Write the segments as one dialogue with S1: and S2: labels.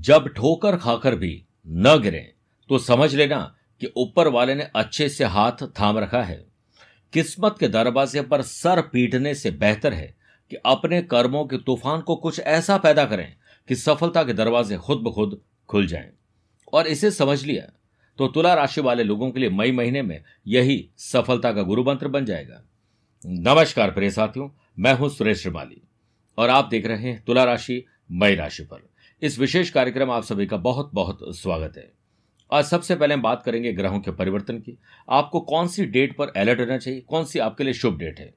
S1: जब ठोकर खाकर भी न गिरे तो समझ लेना कि ऊपर वाले ने अच्छे से हाथ थाम रखा है। किस्मत के दरवाजे पर सर पीटने से बेहतर है कि अपने कर्मों के तूफ़ान को कुछ ऐसा पैदा करें कि सफलता के दरवाजे खुद ब खुद खुल जाएँ। और इसे समझ लिया तो तुला राशि वाले लोगों के लिए मई महीने में यही सफलता का गुरु मंत्र बन जाएगा। नमस्कार प्रिय साथियों, मैं हूँ सुरेश श्रीमाली, और आप देख रहे हैं तुला राशि मई राशि पर। इस विशेष कार्यक्रम आप सभी का बहुत बहुत स्वागत है। आज सबसे पहले हम बात करेंगे ग्रहों के परिवर्तन की। आपको कौन सी डेट पर अलर्ट रहना चाहिए? कौन सी आपके लिए शुभ डेट है?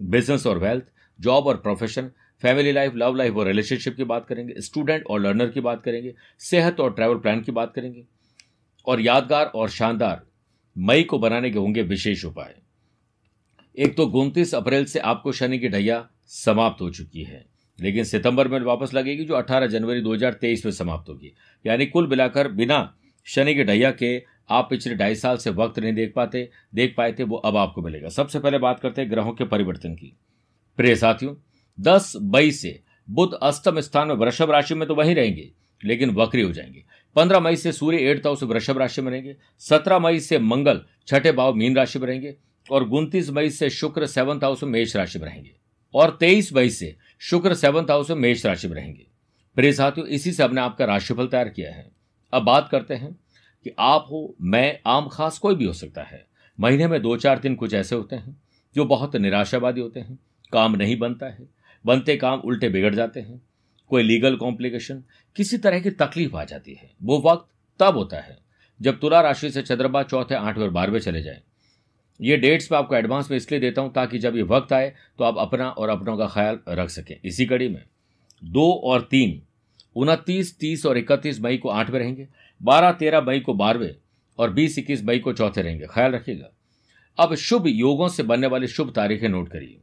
S1: बिज़नेस और वेल्थ, जॉब और profession, family life, love life और रिलेशनशिप की बात करेंगे, स्टूडेंट और लर्नर की बात करेंगे, सेहत और ट्रैवल प्लान की बात करेंगे। और यादगार और शानदार, मई को बनाने के होंगे विशेष उपाय। एक तो उनतीस अप्रैल से आपको शनि की ढैया समाप्त हो चुकी है। लेकिन सितंबर में वापस लगेगी, जो 18 जनवरी 2023 में समाप्त होगी। यानी कुल मिलाकर बिना शनि के ढैया के आप पिछले ढाई साल से वक्त नहीं देख पाते, देख पाए थे, वो अब आपको मिलेगा। सबसे पहले बात करते हैं ग्रहों के परिवर्तन की। प्रिय साथियों, दस मई से बुध अष्टम स्थान में वृषभ राशि में तो वहीं रहेंगे, लेकिन वक्री हो जाएँगे। पंद्रह मई से सूर्य एट हाउस वृषभ राशि में रहेंगे, सत्रह मई से मंगल छठे भाव मीन राशि में रहेंगे, और उनतीस मई से शुक्र सेवंथ हाउस में मेष राशि में रहेंगे। और तेईस मई से शुक्र सेवंथ हाउस में मेष राशि में रहेंगे। प्रिय साथियों, इसी से हमने आपका राशिफल तैयार किया है। अब बात करते हैं कि आप हो, मैं, आम, खास कोई भी हो सकता है। महीने में दो चार दिन कुछ ऐसे होते हैं जो बहुत निराशावादी होते हैं, काम नहीं बनता है, बनते काम उल्टे बिगड़ जाते हैं, कोई लीगल कॉम्प्लिकेशन किसी तरह की तकलीफ़ आ जाती है। वो वक्त तब होता है जब तुला राशि से चंद्रमा चौथे, आठवें और बारहवें चले जाए। ये डेट्स मैं आपको एडवांस में इसलिए देता हूँ ताकि जब ये वक्त आए तो आप अपना और अपनों का ख्याल रख सकें। इसी कड़ी में दो और तीन, उनतीस, तीस और इकतीस मई को आठवें रहेंगे, बारह, तेरह मई को बारहवें और बीस, इक्कीस मई को चौथे रहेंगे। ख्याल रखिएगा। अब शुभ योगों से बनने वाली शुभ तारीखें नोट करिए।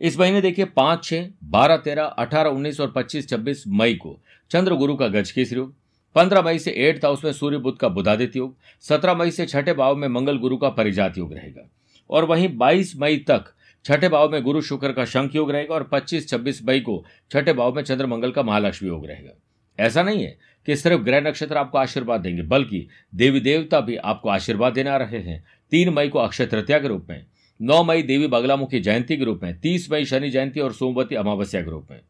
S1: इस महीने देखिए पाँच, छह, बारह, तेरह, अठारह, उन्नीस और पच्चीस, छब्बीस मई को चंद्र गुरु का गज केसरी योग पंद्रह मई से एट्थ हाउस में सूर्य बुद्ध का बुधादित्य योग, सत्रह मई से छठे भाव में मंगल गुरु का परिजात योग रहेगा। और वहीं बाईस मई तक छठे भाव में गुरु शुक्र का शंख योग रहेगा और पच्चीस छब्बीस मई को छठे भाव में चंद्र मंगल का महालक्ष्मी योग रहेगा। ऐसा नहीं है कि सिर्फ़ ग्रह नक्षत्र आपको आशीर्वाद देंगे, बल्कि देवी देवता भी आपको आशीर्वाद देने आ रहे हैं। तीन मई को अक्षय तृतीया के रूप में, नौ मई देवी बगलामुखी जयंती के रूप में, तीस मई शनि जयंती और सोमवती अमावस्या के रूप में।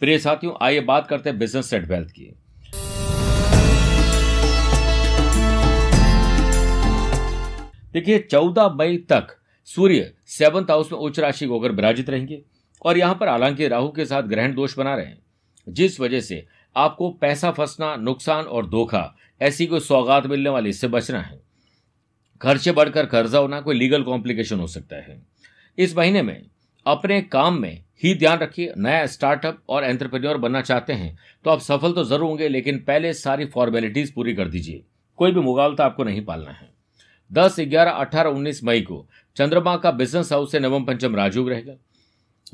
S1: प्रिय साथियों, आइए बात करते हैं बिज़नेस सेट वेल्थ की। देखिए, चौदह मई तक सूर्य सेवंथ हाउस में उच्च राशि होकर विराजित रहेंगे और यहाँ पर हालाँकि राहु के साथ ग्रहण दोष बना रहे हैं, जिस वजह से आपको पैसा फंसना, नुकसान और धोखा, ऐसी कोई सौगात मिलने वाली इससे बचना है। खर्चे बढ़कर कर्जा होना कोई लीगल कॉम्प्लिकेशन हो सकता है। इस महीने में अपने काम में ही ध्यान रखिए, नया स्टार्टअप और एंटरप्रेन्योर बनना चाहते हैं तो आप सफल तो ज़रूर होंगे, लेकिन पहले सारी फॉर्मेलिटीज पूरी कर दीजिए। कोई भी मुगालता आपको नहीं पालना है। दस ग्यारह अठारह उन्नीस मई को चंद्रमा का बिज़नेस हाउस से नवम पंचम राजयोग रहेगा,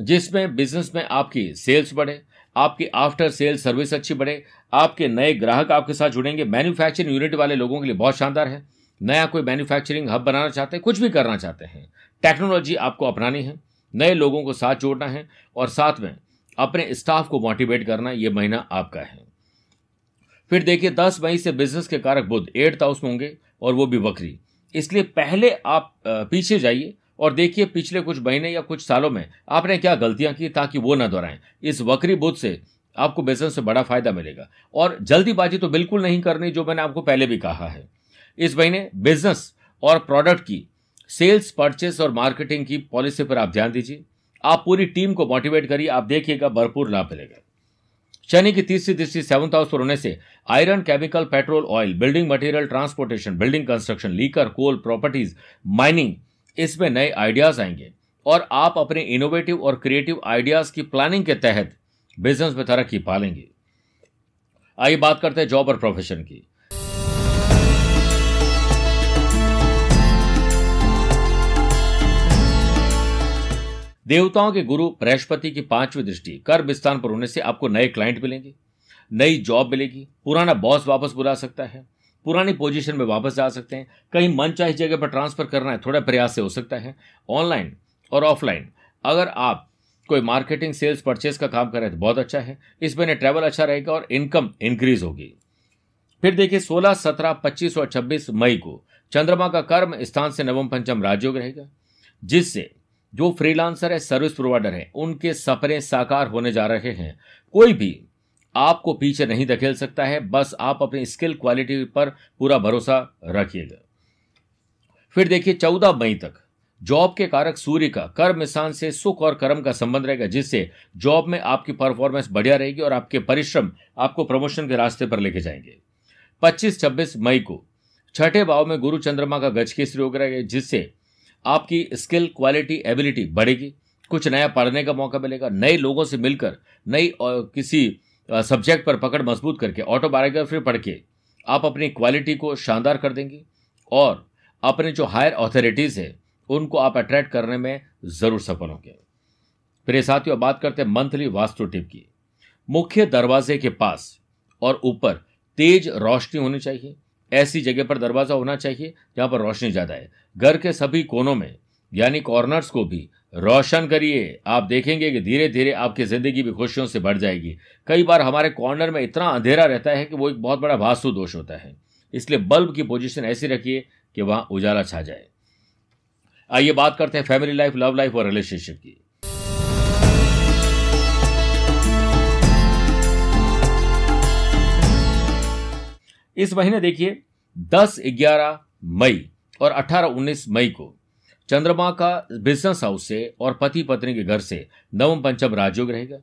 S1: जिसमें बिज़नेस में आपकी सेल्स बढ़े, आपकी आफ्टर सेल सर्विस अच्छी बढ़े, आपके नए ग्राहक आपके साथ जुड़ेंगे मैन्युफैक्चरिंग यूनिट वाले लोगों के लिए बहुत शानदार है। नया कोई मैन्युफैक्चरिंग हब बनाना चाहते हैं, कुछ भी करना चाहते हैं टेक्नोलॉजी आपको अपनानी है, नए लोगों को साथ जोड़ना है और साथ में अपने स्टाफ को मोटिवेट करना यह महीना आपका है। फिर देखिए, दस मई से बिज़नेस के कारक बुद्ध एट्थ हाउस में होंगे और वो भी बकरी। इसलिए पहले आप पीछे जाइए और देखिए पिछले कुछ महीने या कुछ सालों में आपने क्या गलतियाँ की ताकि वो न दोहराएँ। इस वक्री बुद्ध से आपको बिज़नेस से बड़ा फ़ायदा मिलेगा। और जल्दीबाजी तो बिल्कुल नहीं करनी जो मैंने आपको पहले भी कहा है। इस महीने बिज़नेस और प्रोडक्ट की, सेल्स, परचेस और मार्केटिंग की पॉलिसी पर आप ध्यान दीजिए। आप पूरी टीम को मोटिवेट करिए, आप देखिएगा भरपूर लाभ मिलेगा। शनि की तीसरी दृष्टि सेवंथ हाउस पर होने से iron chemical, petrol, oil, building material, transportation, building construction, liquor, coal, properties, mining, इसमें नए आइडियाज़ आएँगे। और आप अपने इनोवेटिव और क्रिएटिव आइडियाज़ की प्लानिंग के तहत बिज़नेस में तरक्की पालेंगे। आइए बात करते हैं जॉब और प्रोफेशन की। देवताओं के गुरु बृहस्पति की पांचवी दृष्टि कर्म स्थान पर होने से आपको नए क्लाइंट मिलेंगे नई जॉब मिलेगी पुराना बॉस वापस बुला सकता है पुरानी पोजीशन में वापस जा सकते हैं कहीं मन चाहे जगह पर ट्रांसफ़र करना है थोड़ा प्रयास से हो सकता है ऑनलाइन और ऑफलाइन अगर आप कोई मार्केटिंग सेल्स परचेस का काम कर तो बहुत अच्छा है इस महीने ट्रैवल अच्छा रहेगा और इनकम इंक्रीज होगी। फिर देखिए 16, 17, 25 और 26 मई को चंद्रमा का कर्म स्थान से नवम पंचम राजयोग रहेगा जिससे जो फ्रीलांसर है सर्विस प्रोवाइडर है, उनके सपने साकार होने जा रहे हैं। कोई भी आपको पीछे नहीं धकेल सकता है, बस आप अपनी स्किल क्वालिटी पर पूरा भरोसा रखिएगा। फिर देखिए, चौदह मई तक जॉब के कारक सूर्य का कर्म स्थान से सुख और कर्म का संबंध रहेगा, जिससे जॉब में आपकी परफॉर्मेंस बढ़िया रहेगी और आपके परिश्रम आपको प्रमोशन के रास्ते पर लेके जाएँगे। 25-26 मई को छठे भाव में गुरु चंद्रमा का गज केसरी योग रहेगा जिससे आपकी स्किल, क्वालिटी, एबिलिटी बढ़ेगी। कुछ नया पढ़ने का मौका मिलेगा, नए लोगों से मिलकर, नई किसी सब्जेक्ट पर पकड़ मज़बूत करके ऑटोबायोग्राफी पढ़ के आप अपनी क्वालिटी को शानदार कर देंगे और अपने जो हायर अथॉरिटीज़ है, उनको आप अट्रैक्ट करने में ज़रूर सफल होंगे। फिर साथियों, बात करते हैं मंथली वास्तु टिप की। मुख्य दरवाजे के पास और ऊपर तेज रोशनी होनी चाहिए। ऐसी जगह पर दरवाज़ा होना चाहिए जहाँ पर रोशनी ज़्यादा है। घर के सभी कोनों में, यानी कॉर्नर्स को भी रोशन करिए। आप देखेंगे कि धीरे धीरे आपकी ज़िंदगी भी खुशियों से बढ़ जाएगी। कई बार हमारे कॉर्नर में इतना अंधेरा रहता है कि वो एक बहुत बड़ा वास्तु दोष होता है। इसलिए बल्ब की पोजीशन ऐसी रखिए कि वहाँ उजाला छा जाए। आइए बात करते हैं फैमिली लाइफ लव लाइफ और रिलेशनशिप की। इस महीने देखिए 10, 11 मई और 18, 19 मई को चंद्रमा का बिज़नेस हाउस से और पति पत्नी के घर से नवम पंचम राजयोग रहेगा।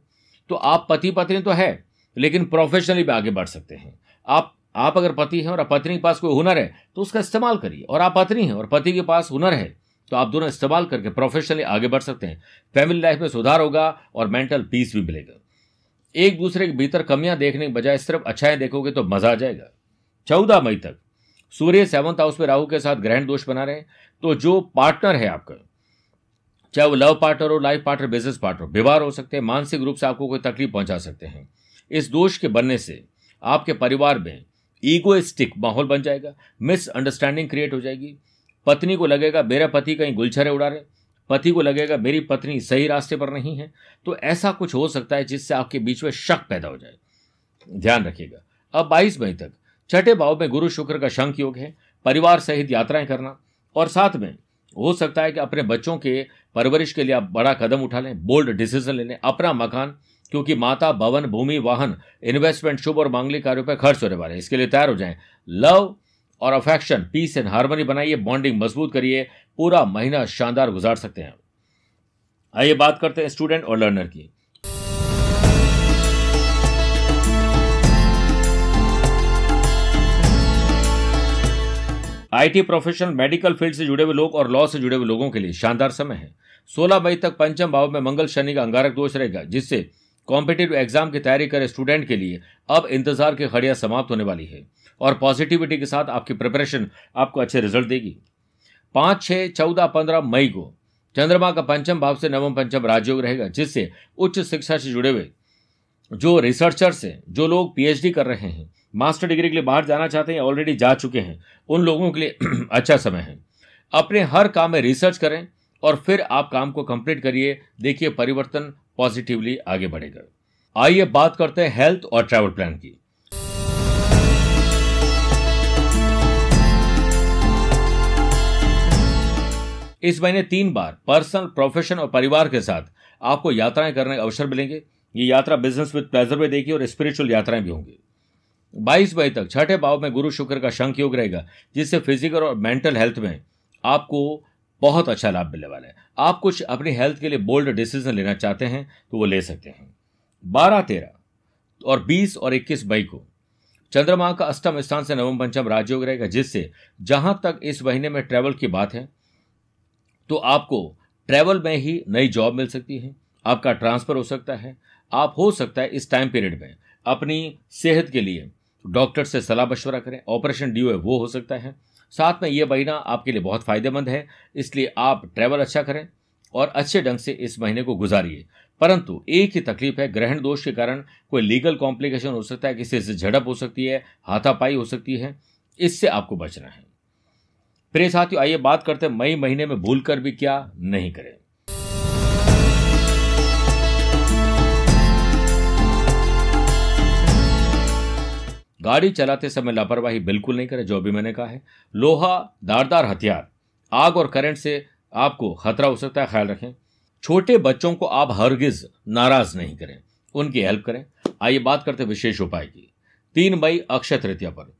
S1: तो आप पति पत्नी तो है लेकिन प्रोफेशनली भी आगे बढ़ सकते हैं। आप आप अगर पति हैं और पत्नी के पास कोई हुनर है तो उसका इस्तेमाल करिए। और आप पत्नी हैं और पति के पास हुनर है तो आप दोनों इस्तेमाल करके प्रोफेशनली आगे बढ़ सकते हैं। फैमिली लाइफ में सुधार होगा और मेंटल पीस भी मिलेगा। एक दूसरे के भीतर कमियाँ देखने के बजाय सिर्फ़ अच्छाएँ देखोगे तो मज़ा आ जाएगा। चौदह मई तक। सूर्य सेवंथ हाउस में राहु के साथ ग्रहण दोष बना रहे हैं। तो जो पार्टनर है आपका, चाहे वो लव पार्टनर हो, लाइफ पार्टनर, बिज़नेस पार्टनर बीमार हो सकते हैं, मानसिक रूप से आपको कोई तकलीफ़ पहुँचा सकते हैं। इस दोष के बनने से आपके परिवार में ईगोइस्टिक माहौल बन जाएगा मिसअंडरस्टैंडिंग क्रिएट हो जाएगी। पत्नी को लगेगा, मेरा पति कहीं गुलछरे उड़ा रहे। पति को लगेगा, मेरी पत्नी सही रास्ते पर नहीं है। तो ऐसा कुछ हो सकता है जिससे आपके बीच में शक पैदा हो जाए। ध्यान रखिएगा। अब बाईस मई तक छठे भाव में गुरु शुक्र का शंख योग है, परिवार सहित यात्राएँ करना और साथ में हो सकता है कि अपने बच्चों के परवरिश के लिए आप बड़ा कदम उठा लें बोल्ड डिसीज़न ले लें, अपना मकान, क्योंकि माता, भवन, भूमि, वाहन इन्वेस्टमेंट शुभ और मांगलिक कार्यों पर खर्च होने वाले हैं। इसके लिए तैयार हो जाएँ। लव और अफेक्शन पीस एंड हार्मनी बनाइए बॉन्डिंग मज़बूत करिए, पूरा महीना शानदार गुजार सकते हैं। आइए बात करते हैं स्टूडेंट और लर्नर की। आईटी प्रोफेशनल मेडिकल फ़ील्ड से जुड़े हुए लोग और लॉ से जुड़े हुए लोगों के लिए शानदार समय है। 16 मई तक पंचम भाव में मंगल शनि का अंगारक दोष रहेगा, जिससे कॉम्पिटेटिव एग्ज़ाम की तैयारी करे स्टूडेंट के लिए अब इंतज़ार की खड़िया समाप्त होने वाली है और पॉजिटिविटी के साथ आपकी प्रिपरेशन आपको अच्छे रिज़ल्ट देगी। पाँच, छह, चौदह, पंद्रह मई को चंद्रमा का पंचम भाव से नवम पंचम राजयोग रहेगा, जिससे उच्च शिक्षा से जुड़े हुए जो रिसर्चर्स हैं, जो लोग पीएचडी कर रहे हैं मास्टर डिग्री के लिए बाहर जाना चाहते हैं ऑलरेडी जा चुके हैं। उन लोगों के लिए अच्छा समय है। अपने हर काम में रिसर्च करें और फिर आप काम को कंप्लीट करिए। देखिए परिवर्तन पॉजिटिवली आगे बढ़ेगा। आइए बात करते हैं हेल्थ और ट्रैवल प्लान की। इस महीने तीन बार पर्सनल प्रोफेशन और परिवार के साथ आपको यात्राएँ करने का अवसर मिलेंगे। ये यात्रा बिज़नेस विद प्लेजर में देखिए और स्पिरिचुअल यात्राएँ भी होंगी। बाईस मई तक छठे भाव में गुरु शुक्र का शंख योग रहेगा, जिससे फ़िज़िकल और मेंटल हेल्थ में आपको बहुत अच्छा लाभ मिलने वाला है। आप कुछ अपनी हेल्थ के लिए बोल्ड डिसीज़न लेना चाहते हैं तो वो ले सकते हैं। बारह तेरह और बीस और इक्कीस मई को चंद्रमा का अष्टम स्थान से नवम पंचम राजयोग रहेगा, जिससे जहाँ तक इस महीने में ट्रैवल की बात है तो आपको ट्रैवल में ही नई जॉब मिल सकती है, आपका ट्रांसफ़र हो सकता है, आप हो सकता है इस टाइम पीरियड में अपनी सेहत के लिए डॉक्टर से सलाह मशवरा करें, ऑपरेशन ड्यू है, वो हो सकता है। साथ में ये महीना आपके लिए बहुत फ़ायदेमंद है, इसलिए आप ट्रैवल अच्छा करें और अच्छे ढंग से इस महीने को गुजारिए। परंतु एक ही तकलीफ़ है, ग्रहण दोष के कारण कोई लीगल कॉम्प्लिकेशन हो सकता है, किसी से झड़प हो सकती है, हाथापाई हो सकती है, इससे आपको बचना है। प्रिय साथियों, आइए बात करते हैं, मई महीने में भूल कर भी क्या नहीं करें। गाड़ी चलाते समय लापरवाही बिल्कुल नहीं करें, जो भी मैंने कहा है। लोहा दारदार हथियार, आग और करंट से आपको खतरा हो सकता है, ख्याल रखें। छोटे बच्चों को आप हरगिज नाराज़ नहीं करें। उनकी हेल्प करें। आइए बात करते विशेष उपाय की। तीन मई, अक्षय तृतीया पर।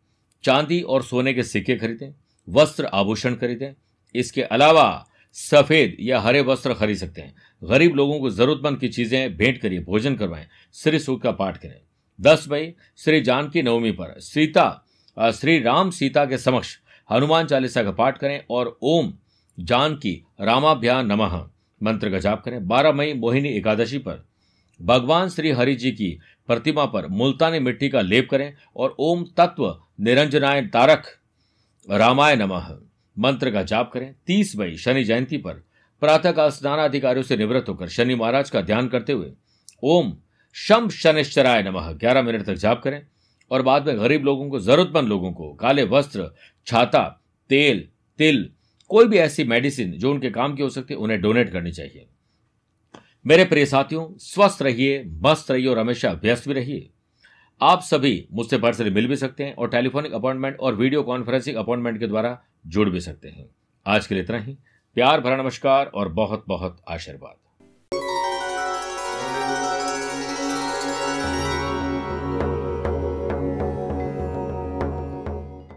S1: चांदी और सोने के सिक्के खरीदें, वस्त्र आभूषण खरीदें। इसके अलावा सफ़ेद या हरे वस्त्र खरीद सकते हैं। गरीब लोगों को जरूरतमंद की चीज़ें भेंट करिए, भोजन करवाएँ श्री सूख का पाठ करें। दस मई श्री जानकी नवमी पर। सीता श्री राम सीता के समक्ष हनुमान चालीसा का पाठ करें और ओम जानकी रामाभ्या नमः मंत्र का जाप करें। बारह मई मोहिनी एकादशी पर भगवान श्री हरि जी की प्रतिमा पर मुल्तानी मिट्टी का लेप करें और ओम तत्व निरंजनाय तारक रामाय नमः मंत्र का जाप करें। तीस मई शनि जयंती पर प्रातःकाल स्नान अधिकारियों से निवृत्त होकर शनि महाराज का ध्यान करते हुए ओम शम शनिश्चराय नमः। ग्यारह मिनट तक जाप करें और बाद में गरीब लोगों को, जरूरतमंद लोगों को, काले वस्त्र, छाता, तेल, तिल, कोई भी ऐसी मेडिसिन जो उनके काम की हो सकती है, उन्हें डोनेट करनी चाहिए। मेरे प्रिय साथियों, स्वस्थ रहिए, मस्त रहिए और हमेशा व्यस्त भी रहिए। आप सभी मुझसे पर्सनली मिल भी सकते हैं और टेलीफोनिक अपॉइंटमेंट और वीडियो कॉन्फ्रेंसिंग अपॉइंटमेंट के द्वारा जुड़ भी सकते हैं। आज के लिए इतना ही। प्यार भरा नमस्कार और बहुत बहुत आशीर्वाद।